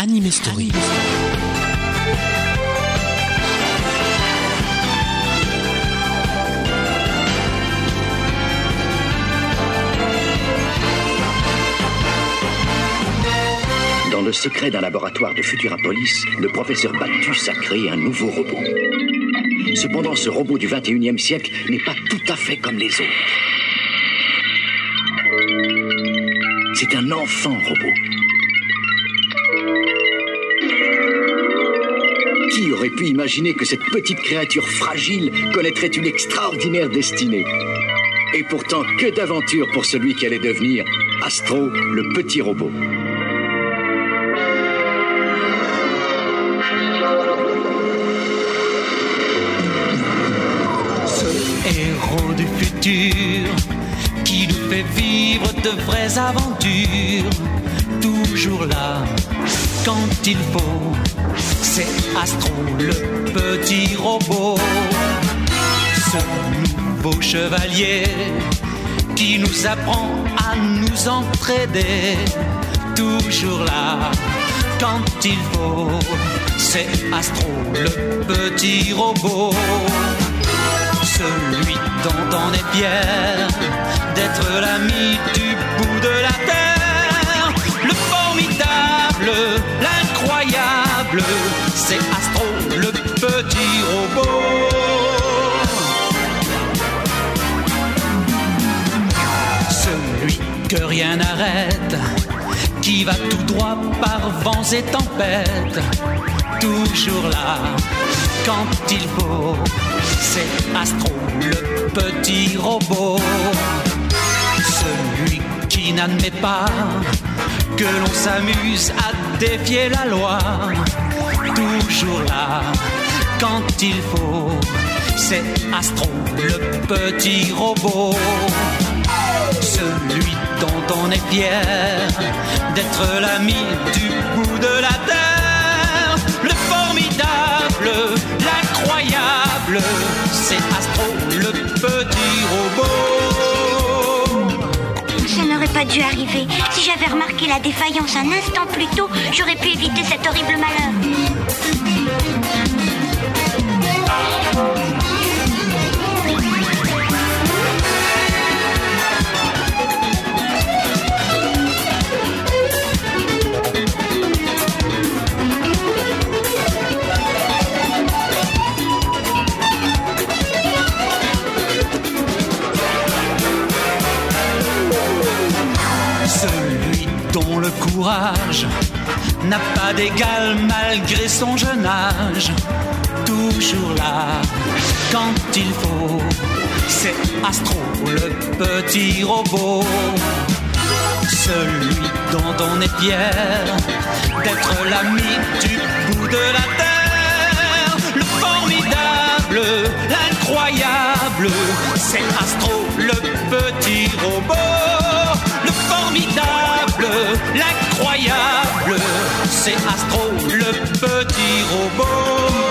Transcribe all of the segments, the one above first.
Anime Story. Dans le secret d'un laboratoire de Futurapolis, le professeur Baltus a créé un nouveau robot. Cependant, ce robot du 21e siècle n'est pas tout à fait comme les autres. C'est un enfant robot. Pu imaginer que cette petite créature fragile connaîtrait une extraordinaire destinée Et pourtant, que d'aventures pour celui qui allait devenir Astro, le petit robot. Ce héros du futur qui nous fait vivre de vraies aventures, toujours là quand il faut. C'est Astro, le petit robot, ce nouveau chevalier qui nous apprend à nous entraider, toujours là quand il faut. C'est Astro, le petit robot celui dont on est fier d'être l'ami du bout de la terre. Le formidable, l'incroyable, c'est Astro, le petit robot. Celui que rien n'arrête, qui va tout droit par vents et tempêtes, toujours là quand il faut. C'est Astro, le petit robot. Celui qui n'admet pas que l'on s'amuse à défier la loi. Toujours là quand il faut. C'est Astro, le petit robot. Celui dont on est fier d'être l'ami du bout de la terre. Le formidable, l'incroyable, c'est Astro, le petit robot. Pas dû arriver. Si j'avais remarqué la défaillance un instant plus tôt, j'aurais pu éviter cet horrible malheur. Courage n'a pas d'égal malgré son jeune âge. Toujours là quand il faut. C'est Astro, le petit robot. Celui dont on est fier d'être l'ami du bout de la terre. Le formidable, l'incroyable, c'est Astro, le petit robot. Le formidable, l'incroyable, c'est Astro, le petit robot.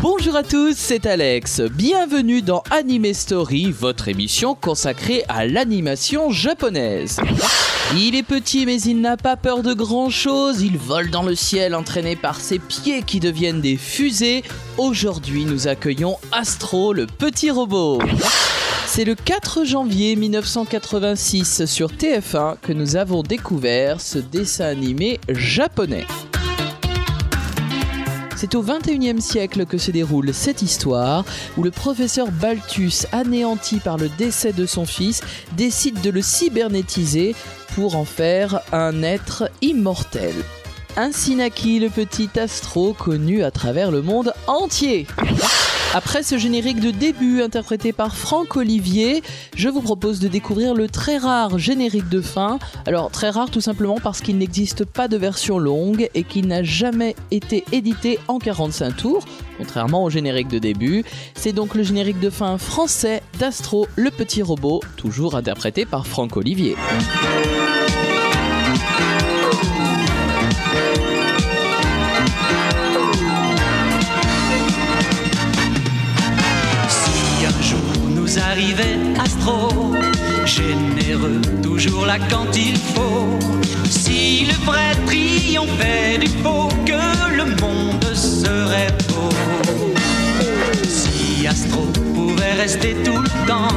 Bonjour à tous, c'est Alex. Bienvenue dans Anime Story, votre émission consacrée à l'animation japonaise. Il est petit mais il n'a pas peur de grand chose, il vole dans le ciel entraîné par ses pieds qui deviennent des fusées. Aujourd'hui nous accueillons Astro, le petit robot. C'est le 4 janvier 1986 sur TF1 que nous avons découvert ce dessin animé japonais. C'est au 21e siècle que se déroule cette histoire où le professeur Balthus, anéanti par le décès de son fils, décide de le cybernétiser pour en faire un être immortel. Ainsi naquit le petit astro connu à travers le monde entier. Après ce générique de début interprété par Franck Olivier, je vous propose de découvrir le très rare générique de fin. Alors très rare tout simplement parce qu'il n'existe pas de version longue et qu'il n'a jamais été édité en 45 tours, contrairement au générique de début. C'est donc le générique de fin français d'Astro, le petit robot, toujours interprété par Franck Olivier. Toujours là quand il faut. Si le vrai triomphait du faux, que le monde serait beau. Si Astro pouvait rester tout le temps,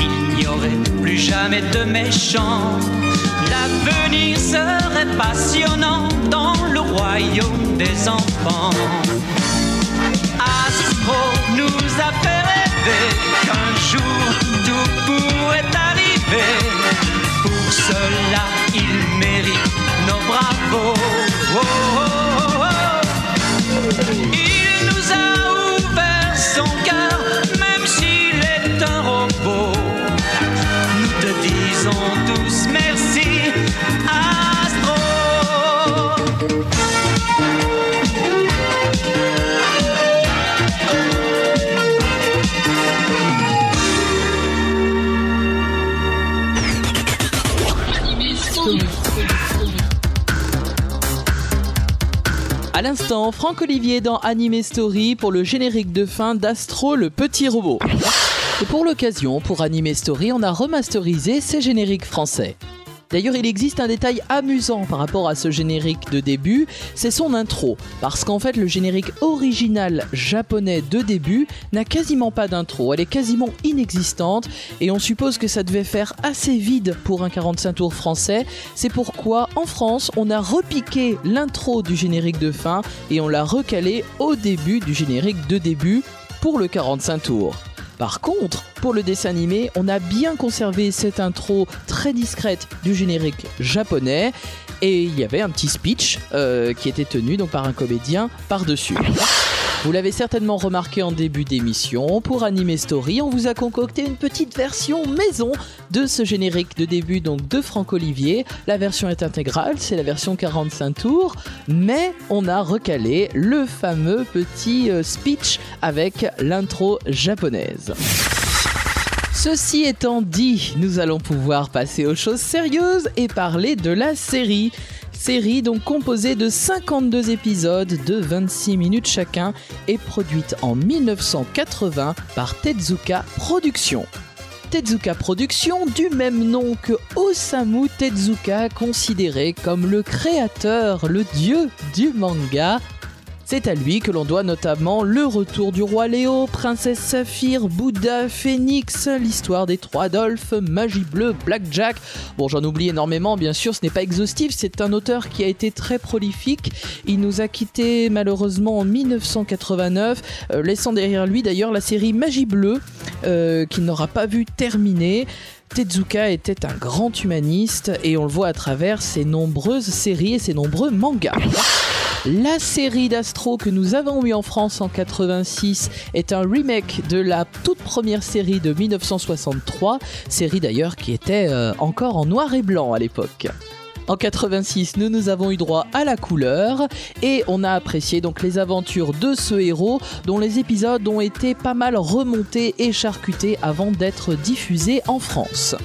il n'y aurait plus jamais de méchants. L'avenir serait passionnant dans le royaume des enfants. Astro nous a fait rêver qu'un jour tout pourrait arriver. Pour cela, il mérite nos bravos. Oh, oh, oh, À l'instant, Franck Olivier dans Anime Story pour le générique de fin d'Astro le petit robot. Et pour l'occasion, pour Anime Story, on a remasterisé ces génériques français. D'ailleurs, il existe un détail amusant par rapport à ce générique de début, c'est son intro. Parce qu'en fait, le générique original japonais de début n'a quasiment pas d'intro. Elle est quasiment inexistante et on suppose que ça devait faire assez vide pour un 45 tours français. C'est pourquoi, en France, on a repiqué l'intro du générique de fin et on l'a recalé au début du générique de début pour le 45 tours. Par contre, pour le dessin animé, on a bien conservé cette intro très discrète du générique japonais et il y avait un petit speech euh, qui était tenu donc par un comédien par-dessus. Vous l'avez certainement remarqué en début d'émission, pour Anime Story, on vous a concocté une petite version maison de ce générique de début donc de Franck Olivier. La version est intégrale, c'est la version 45 tours, mais on a recalé le fameux petit euh, speech avec l'intro japonaise. Ceci étant dit, nous allons pouvoir passer aux choses sérieuses et parler de la série. Série donc composée de 52 épisodes de 26 minutes chacun et produite en 1980 par Tezuka Productions. Tezuka Productions, du même nom que Osamu Tezuka, considéré comme le créateur, le dieu du manga. C'est à lui que l'on doit notamment le retour du roi Léo, Princesse Saphir, Bouddha, Phénix, l'histoire des trois Adolphes, Magie Bleue, Blackjack. Bon, j'en oublie énormément, bien sûr, ce n'est pas exhaustif, c'est un auteur qui a été très prolifique. Il nous a quittés malheureusement en 1989, euh, laissant derrière lui d'ailleurs la série Magie Bleue, euh, qu'il n'aura pas vu terminer. Tezuka était un grand humaniste et on le voit à travers ses nombreuses séries et ses nombreux mangas. La série d'Astro que nous avons eu en France en 86 est un remake de la toute première série de 1963, série d'ailleurs qui était euh, encore en noir et blanc à l'époque. En 86, nous nous avons eu droit à la couleur et on a apprécié donc les aventures de ce héros dont les épisodes ont été pas mal remontés et charcutés avant d'être diffusés en France.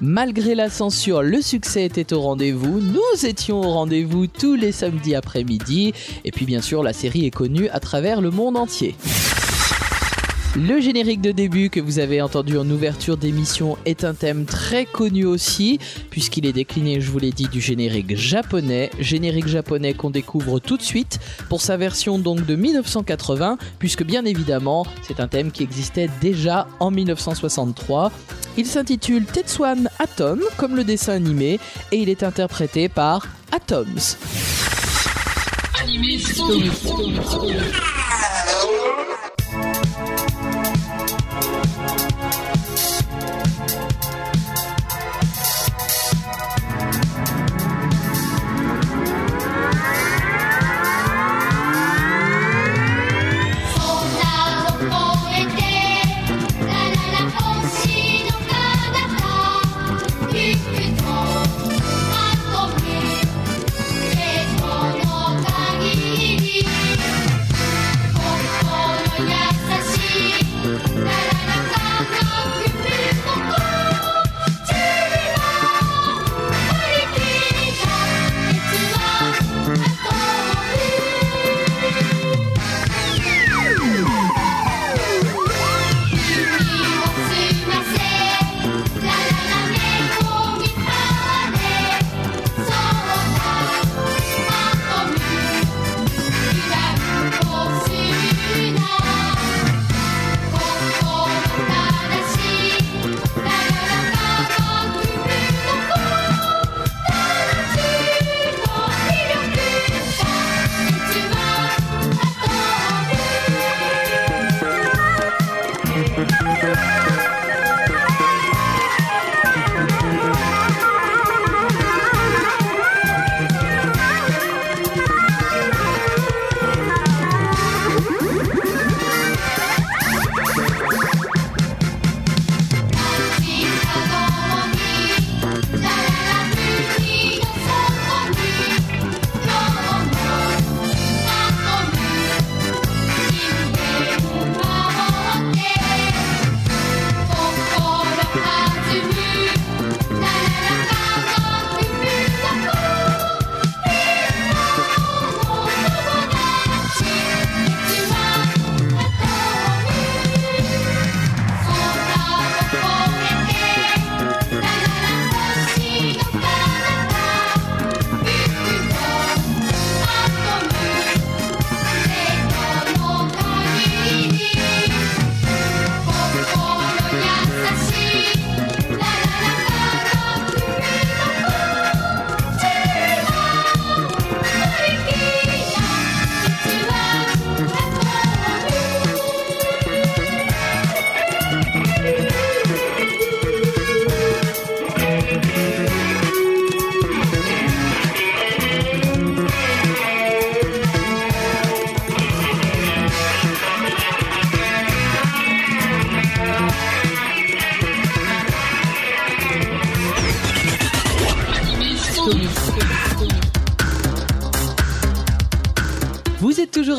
Malgré la censure, le succès était au rendez-vous. Nous étions au rendez-vous tous les samedis après-midi. Et puis bien sûr, la série est connue à travers le monde entier. Le générique de début que vous avez entendu en ouverture d'émission est un thème très connu aussi, puisqu'il est décliné, je vous l'ai dit, du générique japonais. Générique japonais qu'on découvre tout de suite pour sa version donc de 1980, puisque bien évidemment, c'est un thème qui existait déjà en 1963. Il s'intitule Tetsuan Atom, comme le dessin animé, et il est interprété par Atoms. On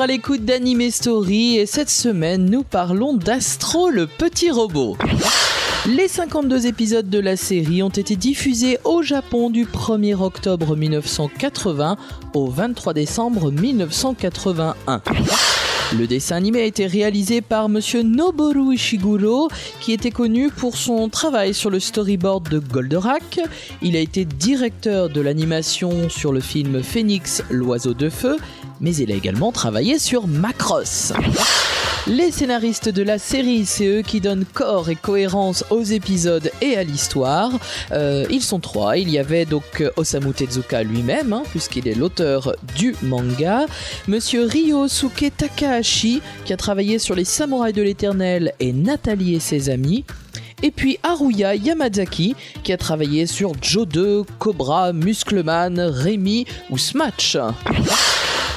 à l'écoute d'Anime Story et cette semaine nous parlons d'Astro le petit robot. Les 52 épisodes de la série ont été diffusés au Japon du 1er octobre 1980 au 23 décembre 1981. Le dessin animé a été réalisé par monsieur Noboru Ishiguro, qui était connu pour son travail sur le storyboard de Goldorak. Il a été directeur de l'animation sur le film Phoenix, l'oiseau de feu, mais il a également travaillé sur Macross. Les scénaristes de la série, c'est eux qui donnent corps et cohérence aux épisodes et à l'histoire. Euh, ils sont trois. Il y avait donc euh, Osamu Tezuka lui-même, hein, puisqu'il est l'auteur du manga. Monsieur Ryosuke Takahashi, qui a travaillé sur les Samouraïs de l'Éternel et Nathalie et ses amis. Et puis Haruya Yamazaki, qui a travaillé sur Joe 2, Cobra, Muscleman, Rémi ou Smash.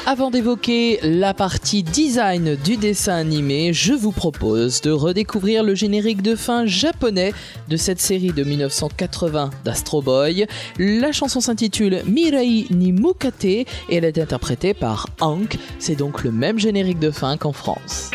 Avant d'évoquer la partie design du dessin animé, je vous propose de redécouvrir le générique de fin japonais de cette série de 1980 d'Astro Boy. La chanson s'intitule Mirai ni Mukate et elle est interprétée par Hank. C'est donc le même générique de fin qu'en France.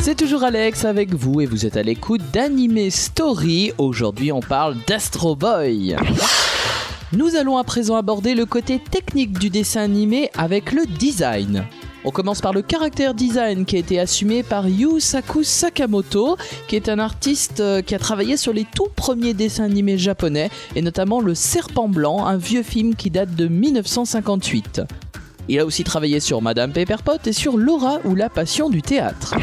C'est toujours Alex avec vous et vous êtes à l'écoute d'Anime Story. Aujourd'hui, on parle d'Astro Boy. Nous allons à présent aborder le côté technique du dessin animé avec le design. On commence par le caractère design qui a été assumé par Yusaku Sakamoto, qui est un artiste euh, qui a travaillé sur les tout premiers dessins animés japonais, et notamment Le Serpent Blanc, un vieux film qui date de 1958. Il a aussi travaillé sur Madame Pepperpot et sur Laura ou la passion du théâtre.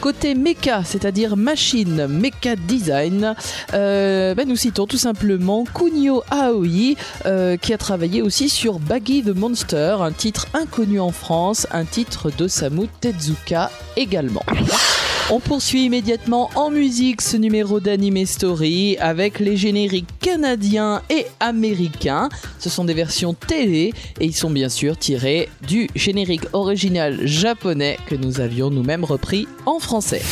Côté mecha, c'est-à-dire machine, mecha design, euh, ben nous citons tout simplement Kunio Aoi, euh, qui a travaillé aussi sur Baggy the Monster, un titre inconnu en France, un titre d'Osamu Tezuka On poursuit immédiatement en musique ce numéro d'Anime Story avec les génériques canadiens et américains. Ce sont des versions télé et ils sont bien sûr tirés du générique original japonais que nous avions nous-mêmes repris en français.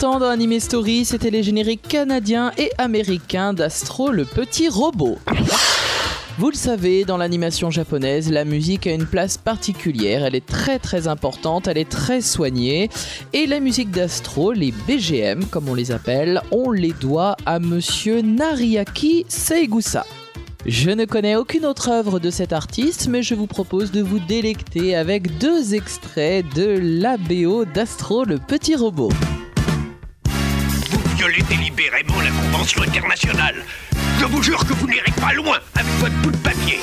Dans Anime Story, c'était les génériques canadiens et américains d'Astro le petit robot. Vous le savez, dans l'animation japonaise, la musique a une place particulière, elle est très très importante, elle est très soignée, et la musique d'Astro, les BGM comme on les appelle, on les doit à monsieur Nariaki Seigusa. Je ne connais aucune autre œuvre de cet artiste, mais je vous propose de vous délecter avec deux extraits de l'ABO d'Astro le petit robot. Violez délibérément la Convention internationale. Je vous jure que vous n'irez pas loin avec votre bout de papier.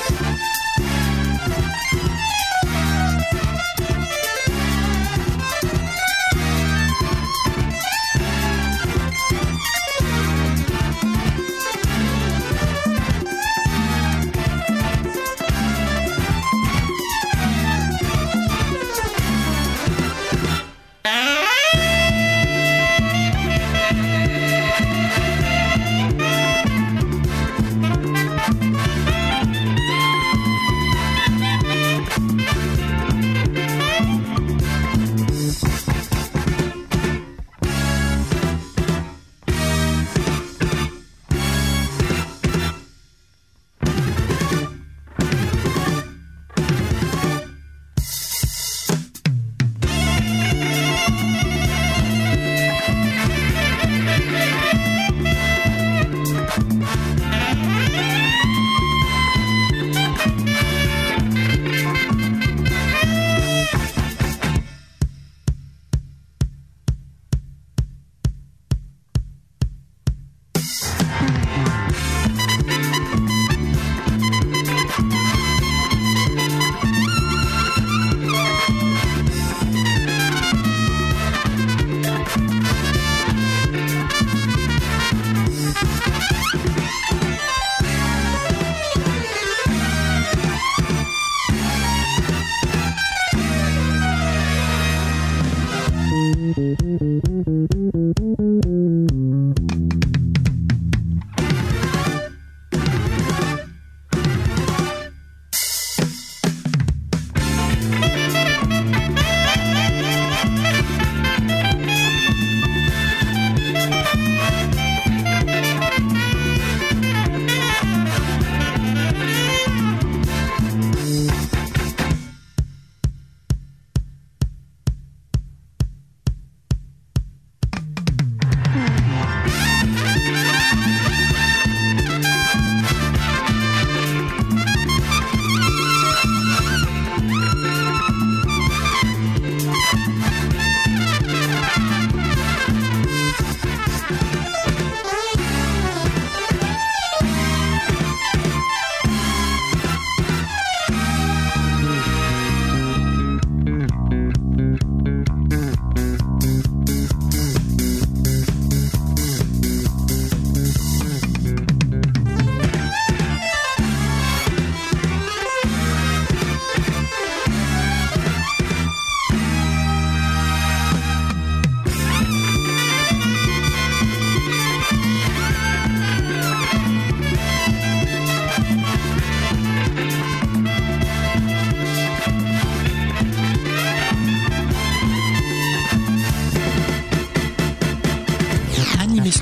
Vous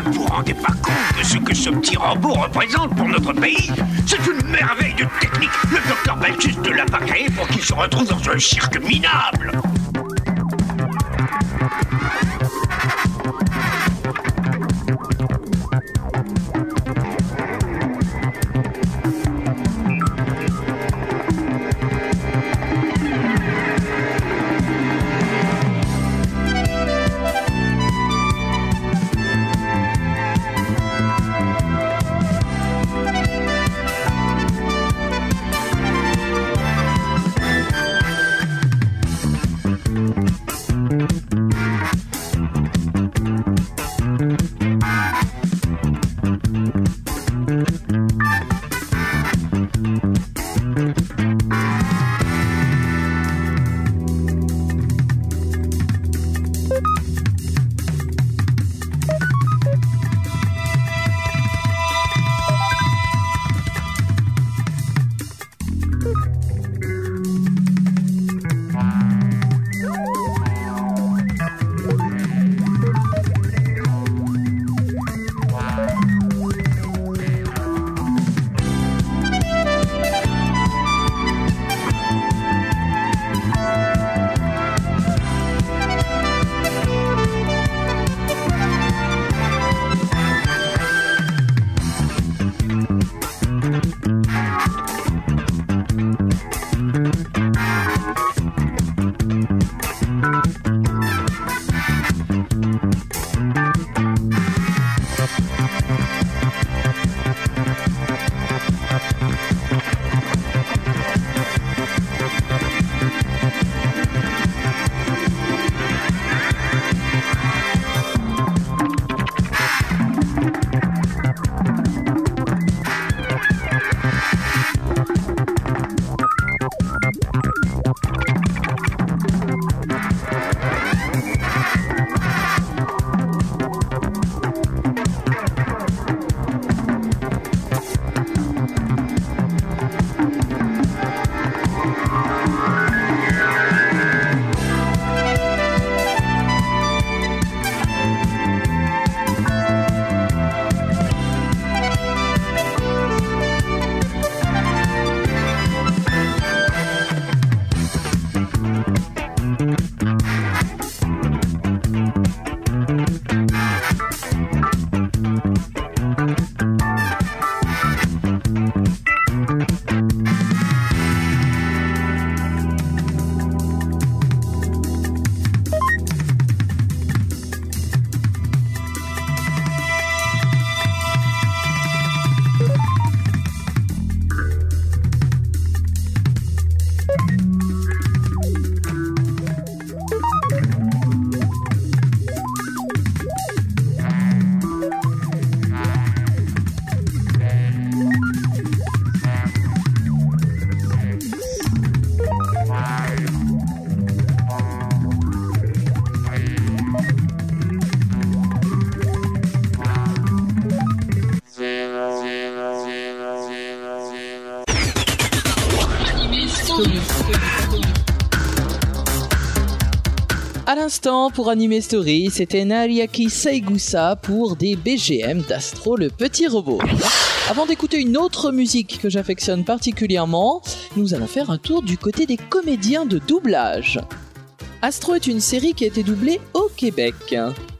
ne vous rendez pas compte de ce que ce petit robot représente pour notre pays? C'est une merveille de technique. Le docteur Balthus ne l'a pas pour qu'il se retrouve dans un cirque minable À l'instant, pour Anime Story, c'était Nariaki Saigusa pour des BGM d'Astro le petit robot. Avant d'écouter une autre musique que j'affectionne particulièrement, nous allons faire un tour du côté des comédiens de doublage. Astro est une série qui a été doublée au Québec.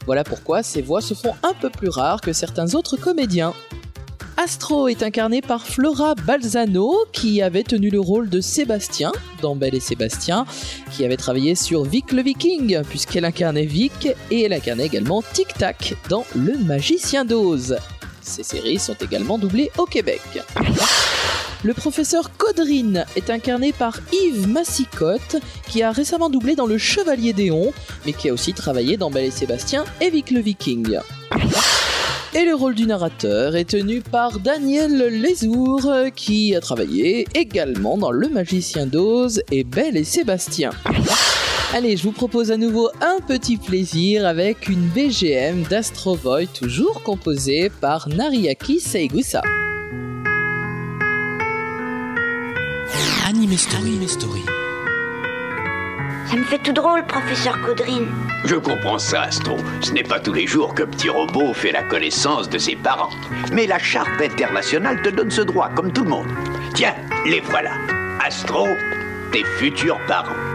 Voilà pourquoi ses voix se font un peu plus rares que certains autres comédiens. Astro est incarné par Flora Balzano, qui avait tenu le rôle de Sébastien dans Belle et Sébastien, qui avait travaillé sur Vic le Viking, puisqu'elle incarnait Vic, et elle incarnait également Tic Tac dans Le Magicien d'Oz. Ces séries sont également doublées au Québec. Le professeur Codrine est incarné par Yves Massicotte, qui a récemment doublé dans Le Chevalier d'Éon, mais qui a aussi travaillé dans Belle et Sébastien et Vic le Viking et le rôle du narrateur est tenu par Daniel Lesourd, qui a travaillé également dans Le Magicien d'Oz et Belle et Sébastien. Allez, je vous propose à nouveau un petit plaisir avec une BGM d'Astrovoy, toujours composée par Nariaki Seigusa. Anime Story. Anime Story. Ça me fait tout drôle, professeur Caudrine. Je comprends ça, Astro. Ce n'est pas tous les jours qu'un petit robot fait la connaissance de ses parents. Mais la charte internationale te donne ce droit, comme tout le monde. Tiens, les voilà. Astro, tes futurs parents.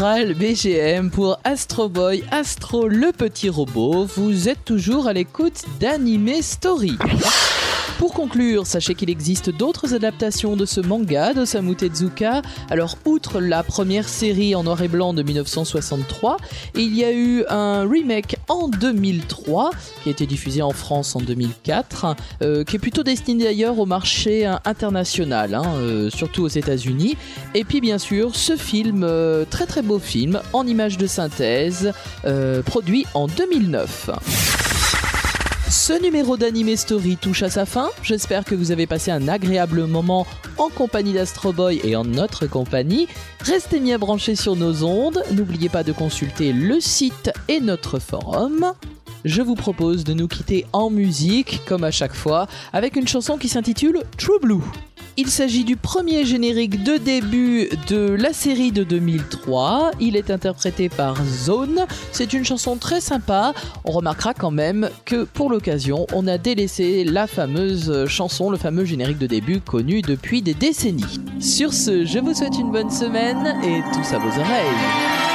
BGM pour Astro Boy, Astro le petit robot. Vous êtes toujours à l'écoute d'Anime Story. Pour conclure, sachez qu'il existe d'autres adaptations de ce manga d'Osamu Tezuka. Alors, outre la première série en noir et blanc de 1963, il y a eu un remake en 2003 qui a été diffusé en France en 2004, euh, qui est plutôt destiné d'ailleurs au marché international, hein, euh, surtout aux États-Unis. Et puis, bien sûr, ce film, euh, très très beau film, en images de synthèse, produit en 2009. Ce numéro d'Anime Story touche à sa fin. J'espère que vous avez passé un agréable moment en compagnie d'Astro Boy et en notre compagnie. Restez bien branchés sur nos ondes. N'oubliez pas de consulter le site et notre forum. Je vous propose de nous quitter en musique, comme à chaque fois, avec une chanson qui s'intitule True Blue. Il s'agit du premier générique de début de la série de 2003. Il est interprété par Zone. C'est une chanson très sympa. On remarquera quand même que pour l'occasion, on a délaissé la fameuse chanson, le fameux générique de début connu depuis des décennies. Sur ce, je vous souhaite une bonne semaine et tous à vos oreilles.「